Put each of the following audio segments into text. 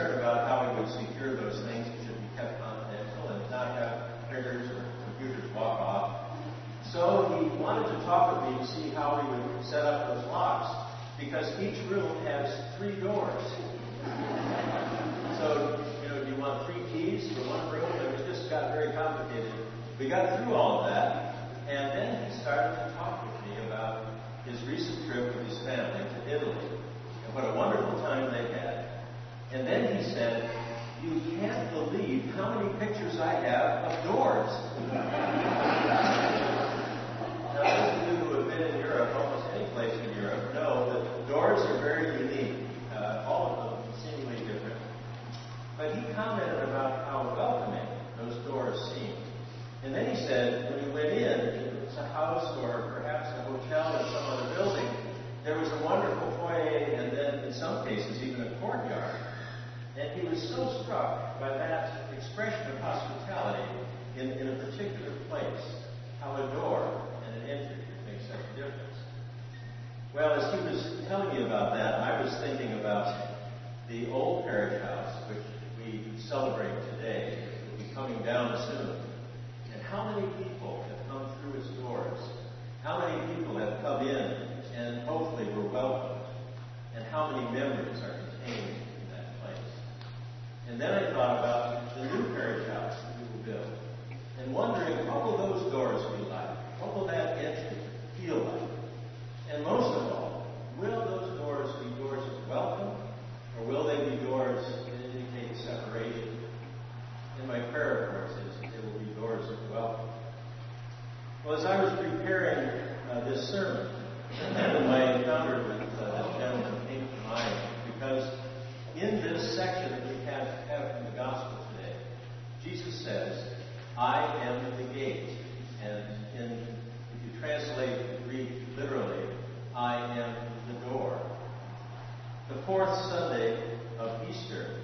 concerned about how we would secure those things that should be kept confidential and not have printers or computers walk off. So he wanted to talk with me to see how we would set up those locks because each room has three doors. so, you know, do you want three keys for one room? It just got very complicated. We got through all of that, and then he started to talk with me about his recent trip with his family to Italy and what a wonderful time they had and then he said, You can't believe how many pictures I have of doors. now, those of you who have been in Europe, almost any place in Europe, know that doors are very unique, uh, all of them seemingly different. But he commented about how welcoming those doors seemed. And then he said, when he went in, to it was a house or perhaps a hotel or some other building, there was a wonderful foyer was so struck by that expression of hospitality in, in a particular place, how a door and an entry could make such a difference. Well, as he was telling you about that, I was thinking about the old parish house, which we celebrate today, will be coming down soon. And how many people have come through its doors? How many people have come in and hopefully were welcomed? And how many memories are contained and then I thought about the new parish house we will build and wondering what will those doors be like? What will that entry feel like? And most of all, will those doors be doors of welcome or will they be doors that indicate separation? And my prayer, of course, is that they will be doors of welcome. Well, as I was preparing uh, this sermon, my founder I am the gate. And in, if you translate, Greek literally, I am the door. The fourth Sunday of Easter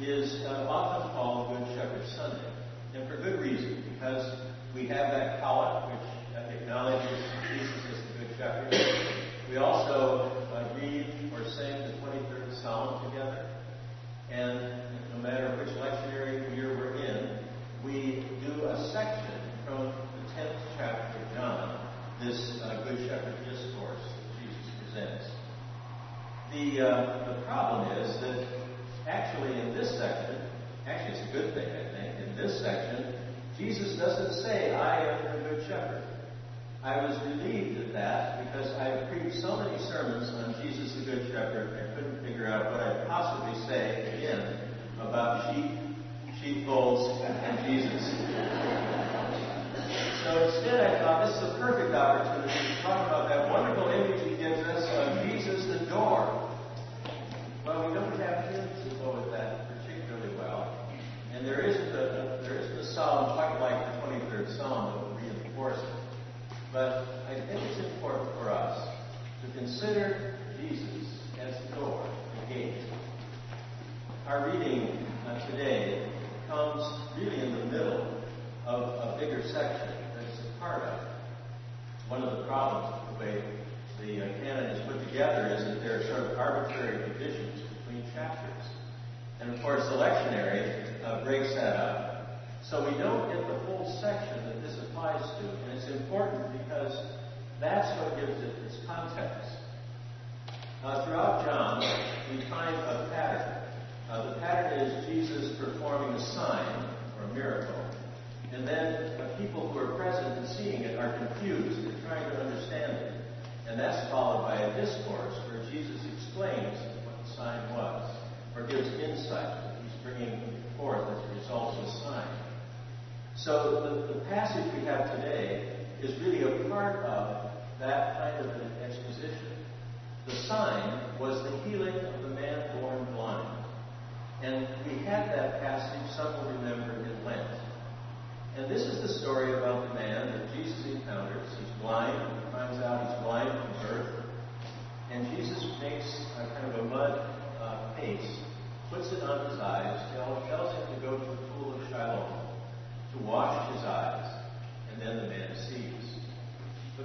is often called Good Shepherd Sunday, and for good reason, because we have that collect which acknowledges Jesus as the Good Shepherd. We also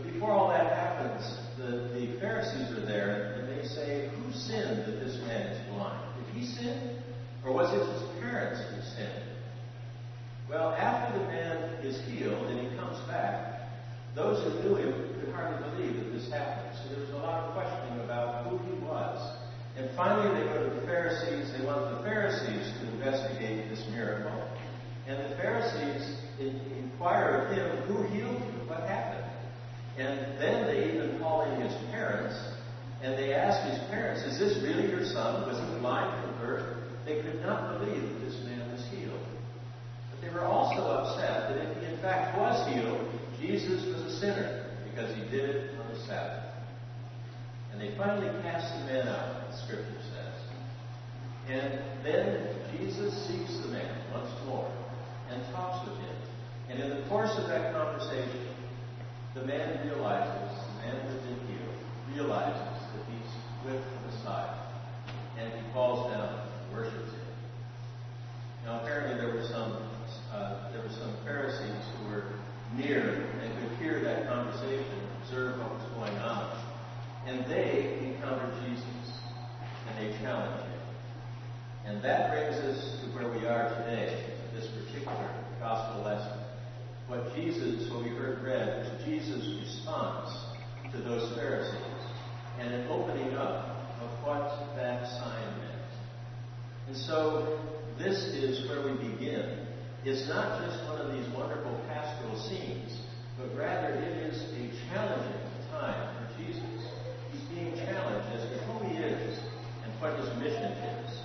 Before all that happens, the, the Pharisees are there, and they say, Who sinned that this man is blind? Did he sin? Or was it his parents who sinned? Well, after the man is healed and he comes back, those who knew him could hardly believe that this happened. So there was a lot of questioning about who he was. And finally, they go to the Pharisees. They want the Pharisees to investigate this miracle. And the Pharisees inquire of him, Who healed you? What happened? And then they even call in his parents, and they ask his parents, Is this really your blind from? They could not believe that this man was healed. But they were also upset that if he in fact was healed, Jesus was a sinner because he did it on the Sabbath. And they finally cast the man out, the scripture says. And then Jesus seeks the man once more and talks with him. And in the course of that conversation, the man realizes, the man who's realizes that he's with the Messiah. And falls down and worships him. Now apparently there were some uh, there were some Pharisees who were near and could hear that conversation, observe what was going on. And they encountered Jesus and they challenged him. And that brings us to where we are today this particular gospel lesson. What Jesus, what we heard read, was Jesus' response to those Pharisees and an opening up of what that sign. And so this is where we begin. It's not just one of these wonderful pastoral scenes, but rather it is a challenging time for Jesus. He's being challenged as to who he is and what his mission is.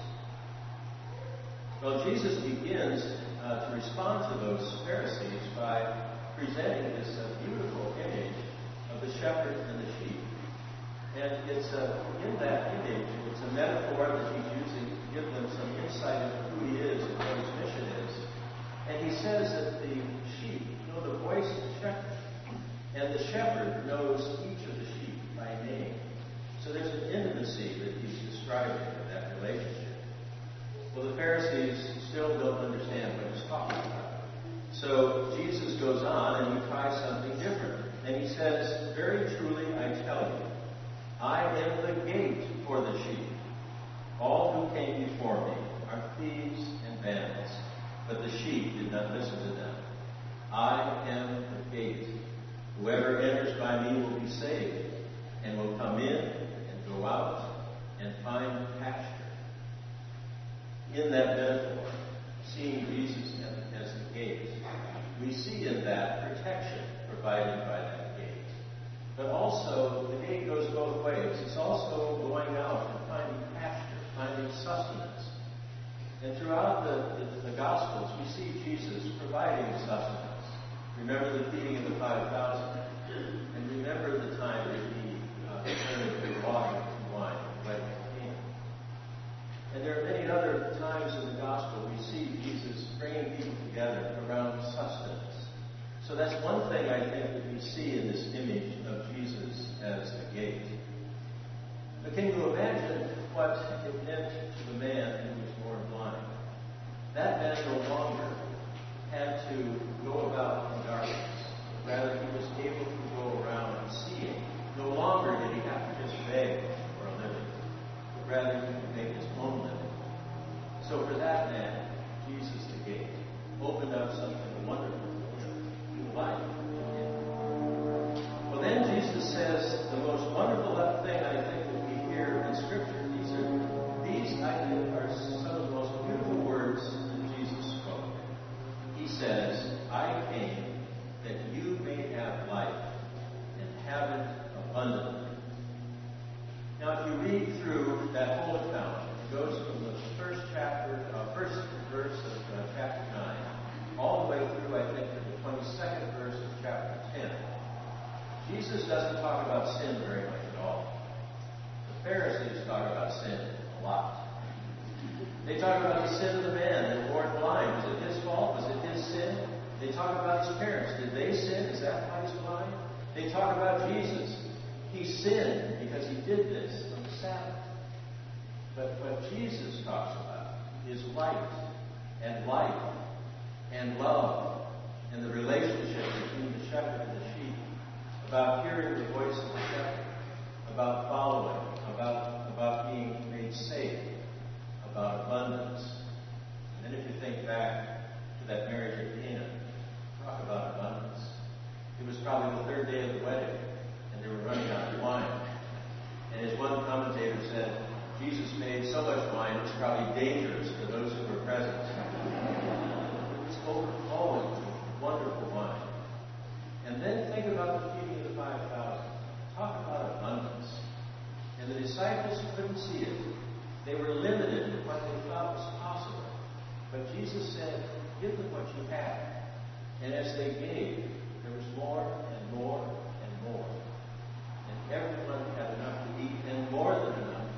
Well, Jesus begins uh, to respond to those Pharisees by presenting this uh, beautiful image of the shepherd and the sheep. And it's uh, in that image, it's a metaphor that to give them some insight into who he is and what his mission is. And he says that the sheep know the voice of the shepherd, and the shepherd knows each of the sheep by name. So there's an intimacy that he's describing in that relationship. Well, the Pharisees still don't understand what he's talking about. So Jesus goes on and he tries something different. And he says, Very truly I tell you, I am the gate for the sheep. All who came before me are thieves and bandits, but the sheep did not listen to them. I am the gate. Whoever enters by me will be saved, and will come in and go out and find pasture. in that metaphor, seeing Jesus as the gate, we see in that protection provided by that gate. But also, the gate goes both ways. It's also going out finding sustenance. And throughout the, the, the Gospels, we see Jesus providing sustenance. Remember the feeding of the 5,000. And remember the time that he uh, turned the water to wine, wedding Cana. And there are many other times in the Gospel we see Jesus bringing people together around sustenance. So that's one thing I think that we see in this image of Jesus as a gate. But can you imagine what it meant to the man who was born blind? That man no longer had to go about in darkness. Rather, he was able to go around and seeing. No longer did he have to just beg for a living, but rather he could make his own living. So for that man, Jesus the gate opened up something wonderful for him, new life Well, then Jesus says the most wonderful thing I think that we hear in Scripture. Are some of the most beautiful words that Jesus spoke. He says, "I came." that you may have life and have it abundantly. Now, if you read through that whole account, it goes from the first chapter, uh, first verse of uh, chapter 9, all the way through, I think, to the 22nd verse of chapter 10. Jesus doesn't talk about sin very much at all. The Pharisees talk about sin a lot. They talk about the sin of the man that born blind. Was it his fault? Was it his sin? They talk about his parents. Did they sin? Is that why he's blind? They talk about Jesus. He sinned because he did this on the Sabbath. But what Jesus talks about is light and life and love and the relationship between the shepherd and the sheep, about hearing the voice of the shepherd, about following, about, about being made safe, about abundance. And then if you think back to that marriage at Cana, Talk about abundance. It was probably the third day of the wedding, and they were running out of wine. And as one commentator said, Jesus made so much wine, it was probably dangerous for those who were present. It was overflowing with wonderful wine. And then think about the feeding of the 5,000. Talk about abundance. And the disciples couldn't see it. They were limited in what they thought was possible. But Jesus said, Give them what you have. And as they gave, there was more and more and more. And everyone had enough to eat and more than enough.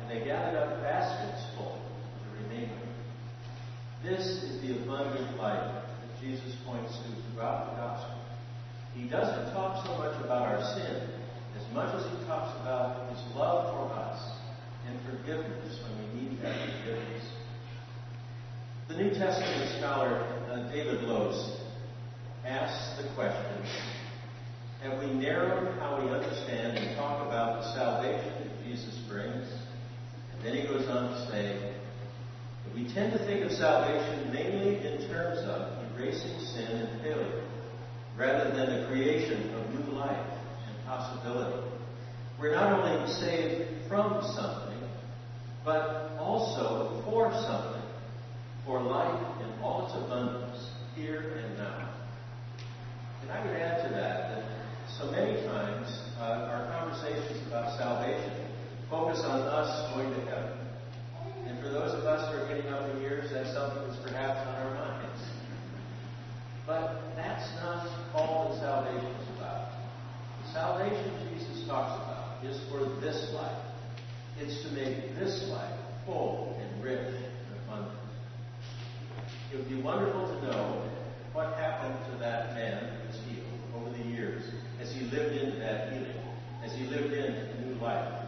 And they gathered up baskets full of the remainder. This is the abundant life that Jesus points to throughout the gospel. He doesn't talk so much about our sin as much as he talks about his love for us forgiveness when we need that forgiveness. The New Testament scholar uh, David Lose asks the question Have we narrowed how we understand and talk about the salvation that Jesus brings? And then he goes on to say we tend to think of salvation mainly in terms of erasing sin and failure, rather than the creation of new life and possibility. We're not only saved from something, but also for something, for life in all its abundance, here and now. And I would add to that that so many times uh, our conversations about salvation focus on us going to heaven. And for those of us who are getting up in years, that's something that's perhaps on our minds. But that's not all that salvation is about. The salvation Jesus talks about is for this life. It's to make this life full and rich and abundant. It would be wonderful to know what happened to that man who was healed over the years as he lived into that healing, as he lived in the new life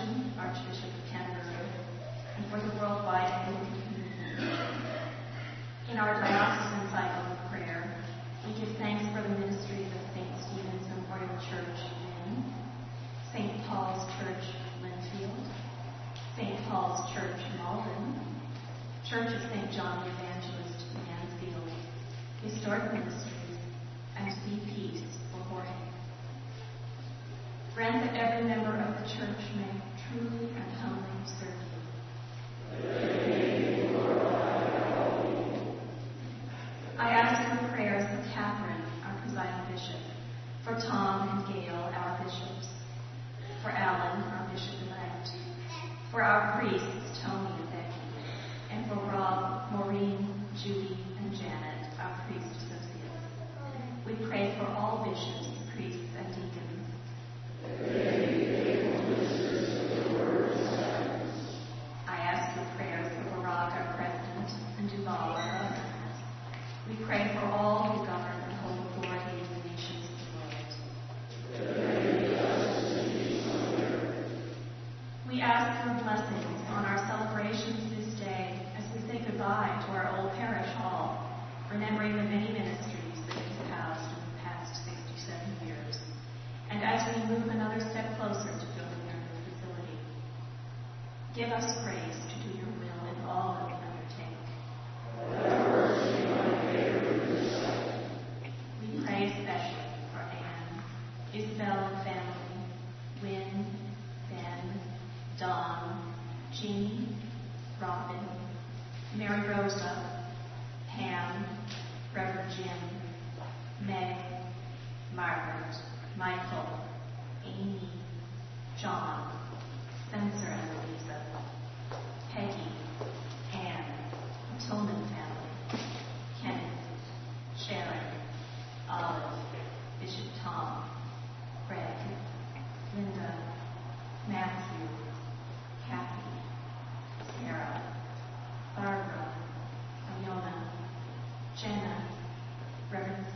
Spurgeon, Archbishop of Canterbury, and for the worldwide Anglican community. In our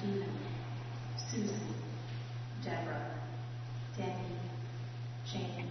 Stephen, Susan, Deborah, Debbie, Jane,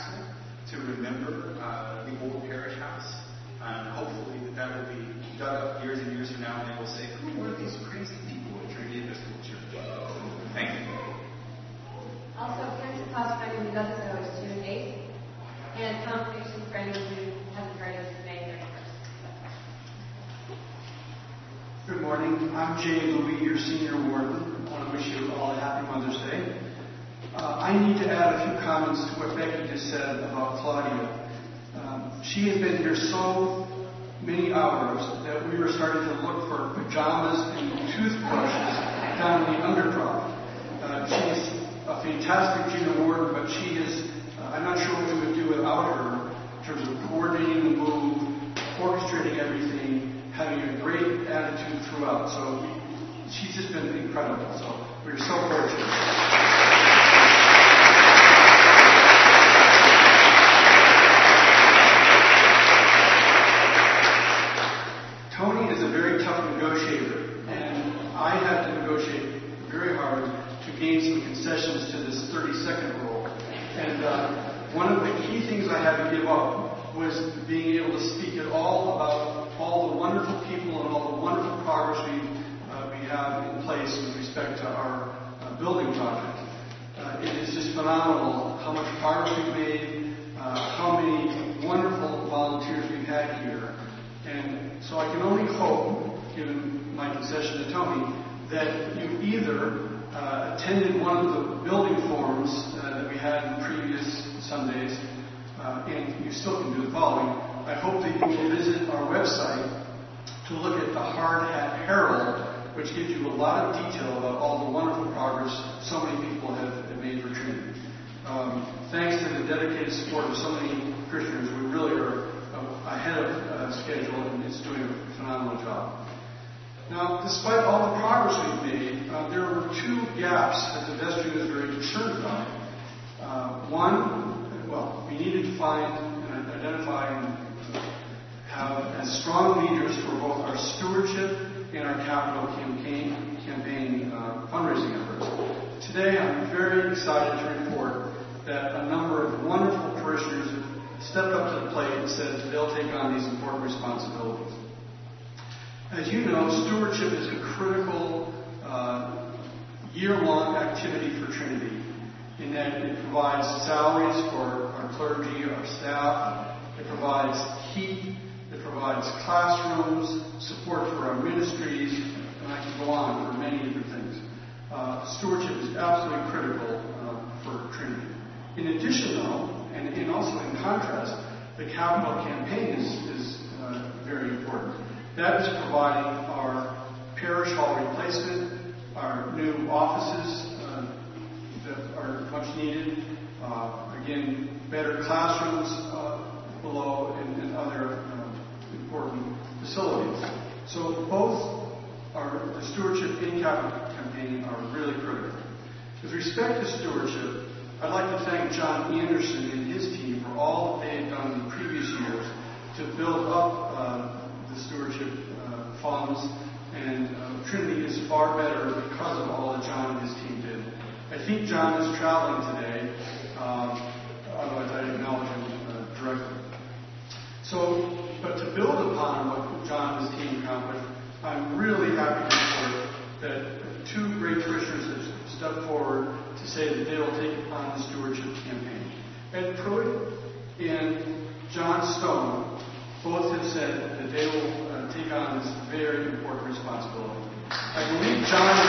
Castle to remember uh, the old parish house. Um, hopefully that, that will be dug up years and years from now and they will say, who were these crazy people at Trinity Episcopal Church? Thank you. Also, Pentecost Friday with us is June 8th, and Confirmation Friday who has Friday is May 31st. Good morning. I'm Jay Louie, your senior warden. I want to wish you all a happy Mother's Day. Uh, I need to add a few comments to what Becky just said about Claudia. Um, she has been here so many hours that we were starting to look for pajamas and toothbrushes down in the undercroft. Uh, she's a fantastic junior warden, but she is, uh, I'm not sure what we would do without her in terms of coordinating the move, orchestrating everything, having a great attitude throughout. So she's just been incredible. So we're so fortunate. Concession to Tony, that you either uh, attended one of the building forums uh, that we had in previous Sundays, uh, and you still can do the following. I hope that you will visit our website to look at the Hard Hat Herald, which gives you a lot of detail about all the wonderful progress so many people have, made for Trinity. Um, thanks to the dedicated support of so many Christians, we really are ahead of uh, schedule and it's doing a phenomenal job. Now, despite all the progress we've made, uh, there were two gaps that the vestry was very concerned about. Uh, one, well, we needed to find and identify and have as strong leaders for both our stewardship and our capital campaign, campaign uh, fundraising efforts. Today, I'm very excited to report that a number of wonderful parishioners have stepped up to the plate and said they'll take on these important responsibilities. As you know, stewardship is a critical uh, year-long activity for Trinity in that it provides salaries for our clergy, our staff, it provides heat, it provides classrooms, support for our ministries, and I can go on for many different things. Uh, stewardship is absolutely critical uh, for Trinity. In addition, though, and, and, also in contrast, the capital campaign is, is uh, very important. That is providing our parish hall replacement, our new offices uh, that are much needed, uh, again, better classrooms uh, below, and, and other um, important facilities. So both our, the stewardship and capital campaign are really critical. With respect to stewardship, I'd like to thank John Anderson and his team for all that they have done in the previous years to build up uh, stewardship uh, funds, and uh, Trinity is far better because of all that John and his team did. I think John is traveling today, um, otherwise I'd acknowledge him uh, directly. So, but to build upon what John and his team accomplished, I'm really happy to report that two great parishioners have stepped forward to say that they will take on the stewardship campaign. Ed Pruitt and John Stone both have said that they will uh, take on this very important responsibility. I believe John is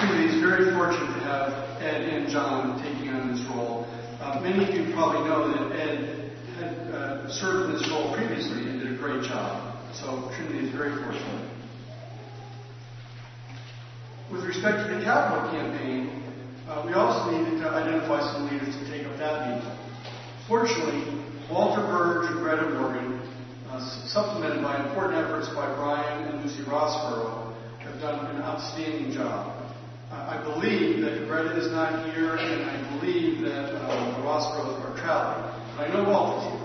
Timothy is very fortunate to have Ed and John taking on this role. Uh, many of you probably know that Ed had uh, served in this role previously and did a great job. So Trinity is very fortunate. With respect to the capital campaign, uh, we also needed to identify some leaders to take up that mantle. Fortunately, Walter Burge and Greta Morgan, uh, supplemented by important efforts by Brian and Lucy Rossborough, have done an outstanding job. Uh, I believe that Greta is not here, and I believe that uh, the Rossboroughs are traveling. But I know Walter's here,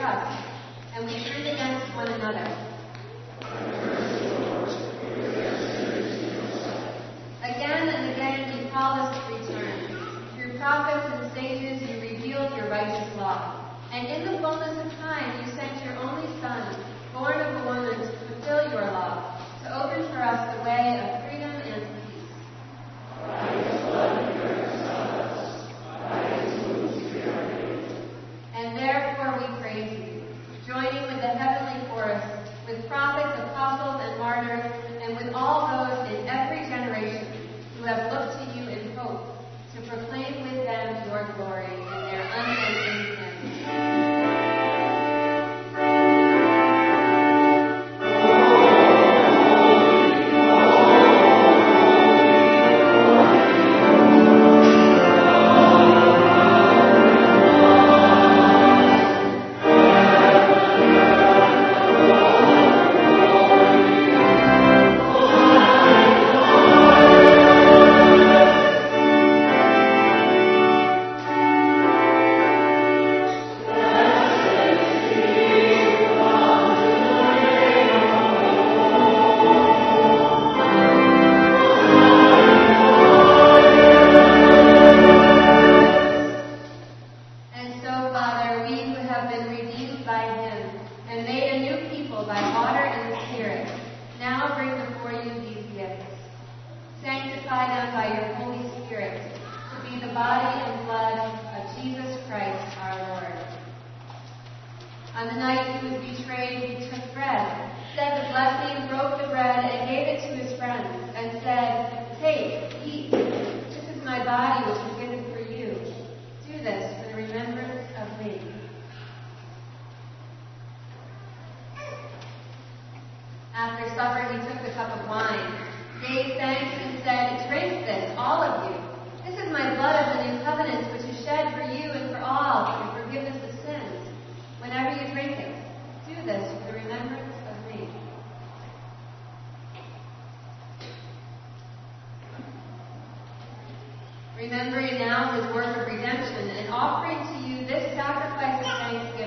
Gracias. now his work of redemption and offering to you this sacrifice of thanksgiving.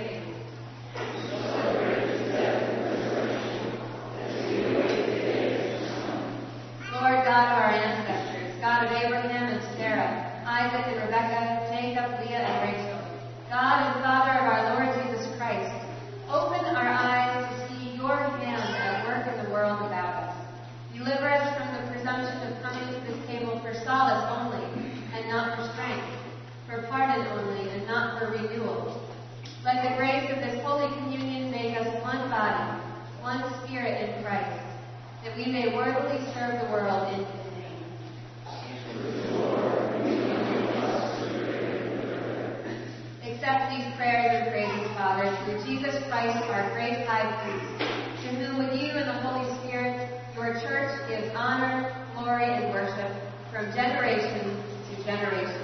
to whom with you and the Holy Spirit your church gives honor, glory, and worship from generation to generation.